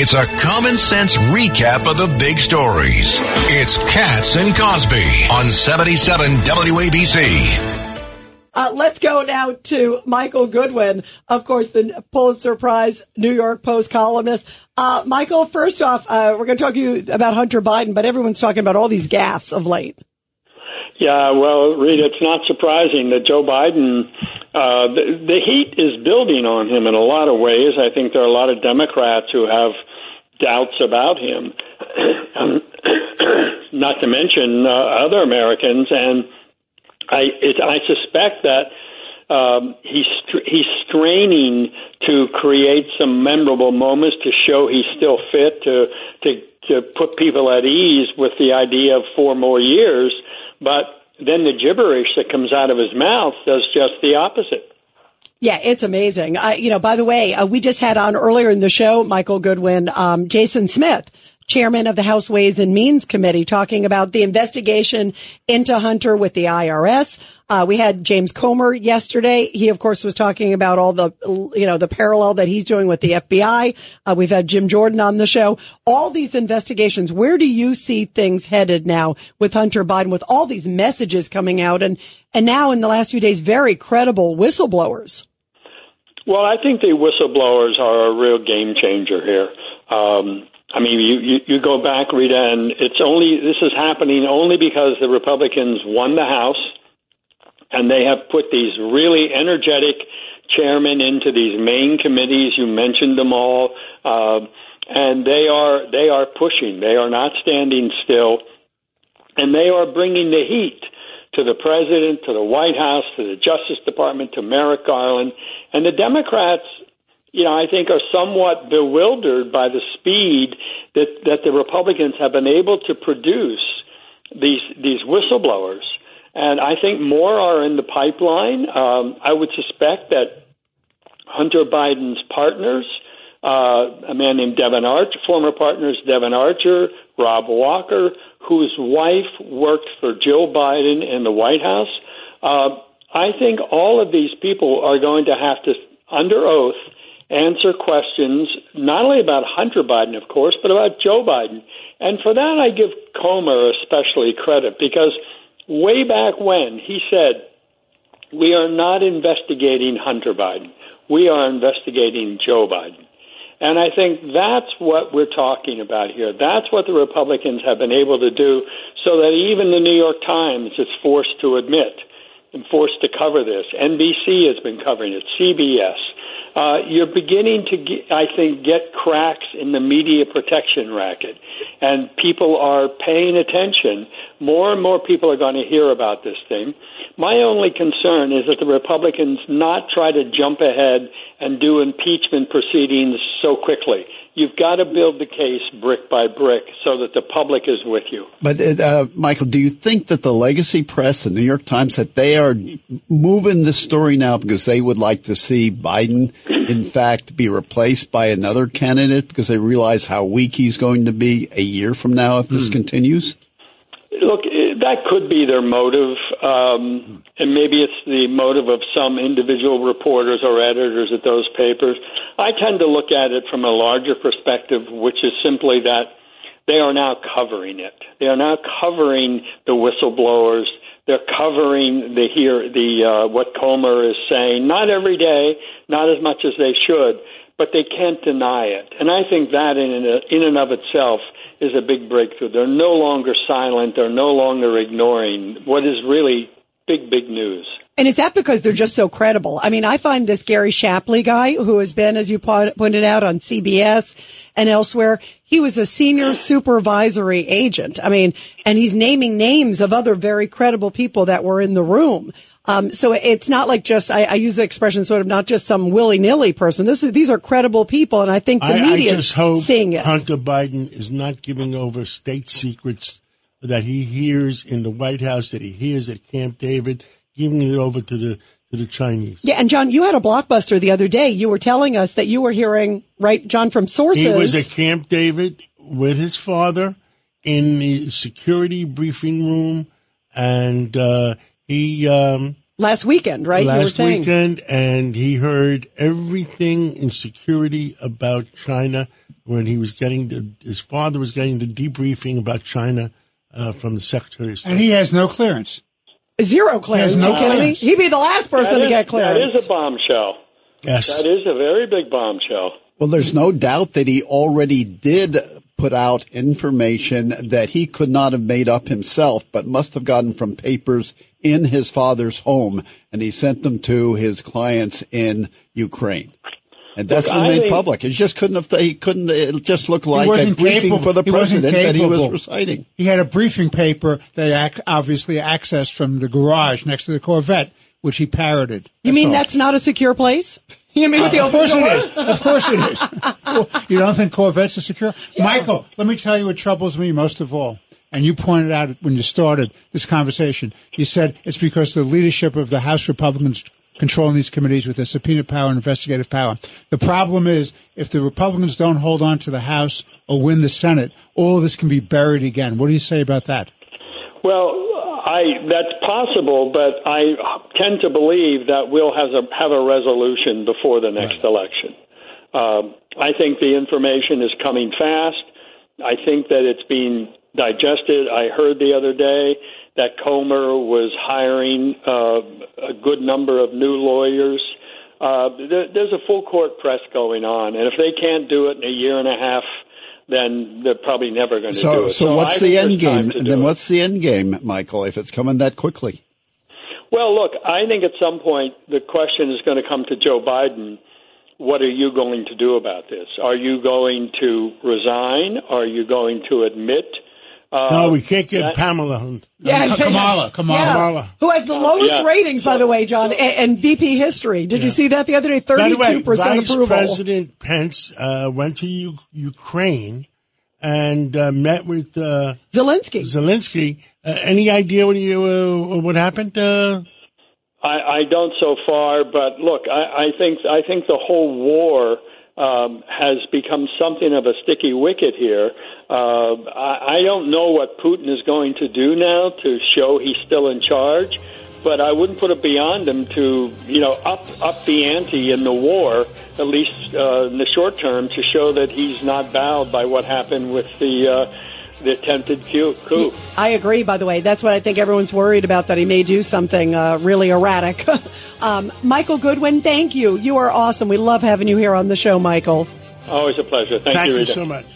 It's a common sense recap of the big stories. It's Cats and Cosby on 77 WABC. Uh, let's go now to Michael Goodwin, of course, the Pulitzer Prize New York Post columnist. Uh, Michael, first off, uh, we're going to talk to you about Hunter Biden, but everyone's talking about all these gaffes of late. Yeah, well, Rita, it's not surprising that Joe Biden, uh, the, the heat is building on him in a lot of ways. I think there are a lot of Democrats who have doubts about him, not to mention uh, other Americans. And I, it, I suspect that um, he's he's straining to create some memorable moments to show he's still fit to to to put people at ease with the idea of four more years but then the gibberish that comes out of his mouth does just the opposite. Yeah, it's amazing. Uh, you know, by the way, uh, we just had on earlier in the show, Michael Goodwin, um, Jason Smith, chairman of the House Ways and Means Committee, talking about the investigation into Hunter with the IRS. Uh, we had James Comer yesterday. He, of course, was talking about all the, you know, the parallel that he's doing with the FBI. Uh, we've had Jim Jordan on the show. All these investigations. Where do you see things headed now with Hunter Biden, with all these messages coming out and, and now in the last few days, very credible whistleblowers? Well, I think the whistleblowers are a real game changer here. Um, I mean, you, you, you go back, Rita, and it's only this is happening only because the Republicans won the House, and they have put these really energetic chairmen into these main committees. You mentioned them all, uh, and they are they are pushing. They are not standing still, and they are bringing the heat to the president, to the White House, to the Justice Department, to Merrick Garland, and the Democrats you know, I think are somewhat bewildered by the speed that that the Republicans have been able to produce these these whistleblowers, and I think more are in the pipeline. Um, I would suspect that Hunter Biden's partners, uh, a man named Devon Archer, former partners Devon Archer, Rob Walker, whose wife worked for Jill Biden in the White House. Uh, I think all of these people are going to have to, under oath, answer questions not only about Hunter Biden, of course, but about Joe Biden. And for that, I give Comer especially credit because way back when he said, We are not investigating Hunter Biden, we are investigating Joe Biden. And I think that's what we're talking about here. That's what the Republicans have been able to do so that even the New York Times is forced to admit and forced to cover this. NBC has been covering it, CBS uh, you're beginning to, get, I think, get cracks in the media protection racket, and people are paying attention. More and more people are going to hear about this thing. My only concern is that the Republicans not try to jump ahead and do impeachment proceedings so quickly. You've got to build the case brick by brick so that the public is with you. But uh, Michael, do you think that the legacy press, the New York Times, that they are moving the story now because they would like to see Biden, in fact, be replaced by another candidate because they realize how weak he's going to be a year from now if this hmm. continues? That could be their motive, um, and maybe it's the motive of some individual reporters or editors at those papers. I tend to look at it from a larger perspective, which is simply that they are now covering it. They are now covering the whistleblowers. They're covering the here the uh, what Comer is saying. Not every day, not as much as they should, but they can't deny it. And I think that in in and of itself is a big breakthrough. They're no longer silent. They're no longer ignoring what is really big, big news. And is that because they're just so credible? I mean, I find this Gary Shapley guy who has been, as you pointed out on CBS and elsewhere, he was a senior supervisory agent. I mean, and he's naming names of other very credible people that were in the room. Um, so it's not like just, I, I, use the expression sort of not just some willy nilly person. This is, these are credible people. And I think the media is seeing it. Hunter Biden is not giving over state secrets that he hears in the White House, that he hears at Camp David, giving it over to the, to the Chinese. Yeah. And John, you had a blockbuster the other day. You were telling us that you were hearing, right, John, from sources. He was at Camp David with his father in the security briefing room and, uh, he, um, last weekend, right? Last weekend, and he heard everything in security about China when he was getting the, his father was getting the debriefing about China uh, from the Secretary of State. And he has no clearance. Zero clearance. no you kidding me? He'd be the last person That to is- get clearance. That is a bombshell. yes. That is a very big bombshell. Well, there's no doubt that he already did put out information that he could not have made up himself, but must have gotten from papers in his father's home, and he sent them to his clients in Ukraine. And that's Look, been made think- public. It just couldn't have, he couldn't, it just looked like a wasn't briefing capable- for the he president that he was reciting. He had a briefing paper they ac- obviously accessed from the garage next to the Corvette, which he parroted. you mean all. that's not a secure place? You mean with the Of open course door? it is. Of course it is. Well, you don't think Corvettes are secure? Michael, let me tell you what troubles me most of all. And you pointed out it when you started this conversation. You said it's because the leadership of the House Republicans controlling these committees with their subpoena power and investigative power. The problem is if the Republicans don't hold on to the House or win the Senate, all of this can be buried again. What do you say about that? Well, I that's possible, but I tend to believe that we'll have a have a resolution before the next election. Um, I think the information is coming fast. I think that it's being digested. I heard the other day that Comer was hiring uh, a good number of new lawyers. Uh, there, there's a full court press going on, and if they can't do it in a year and a half, then they're probably never going to do So, it. so I what's think the end game? do Then it. what's the end game, Michael, if it's coming that quickly? Well, look, I think at some point the question is going to come to Joe Biden. What are you going to do about this? Are you going to resign? Are you going to admit? Uh, no, we can't get that- Pamela. on- Yeah, yeah, Kamala. Kamala. Yeah. Kamala. Who has the lowest Yeah. ratings, by the way, John, and, and VP history. Did you see that the other day? By the way, Thirty-two percent approval. Vice. President Pence uh, went to U- Ukraine and uh, met with uh, Zelensky. Zelensky. Uh, any idea what you uh, what happened? Uh, I, I don't so far, but look, I, I think I think the whole war um, has become something of a sticky wicket here. Uh, I, I don't know what Putin is going to do now to show he's still in charge, but I wouldn't put it beyond him to you know up up the ante in the war, at least uh, in the short term, to show that he's not bowed by what happened with the. Uh, the attempted coup. coup. I agree, by the way. That's what I think everyone's worried about, that he may do something uh, really erratic. um, Michael Goodwin, thank you. You are awesome. We love having you here on the show, Michael. Always a pleasure. Thank, thank you, you Rita. so much.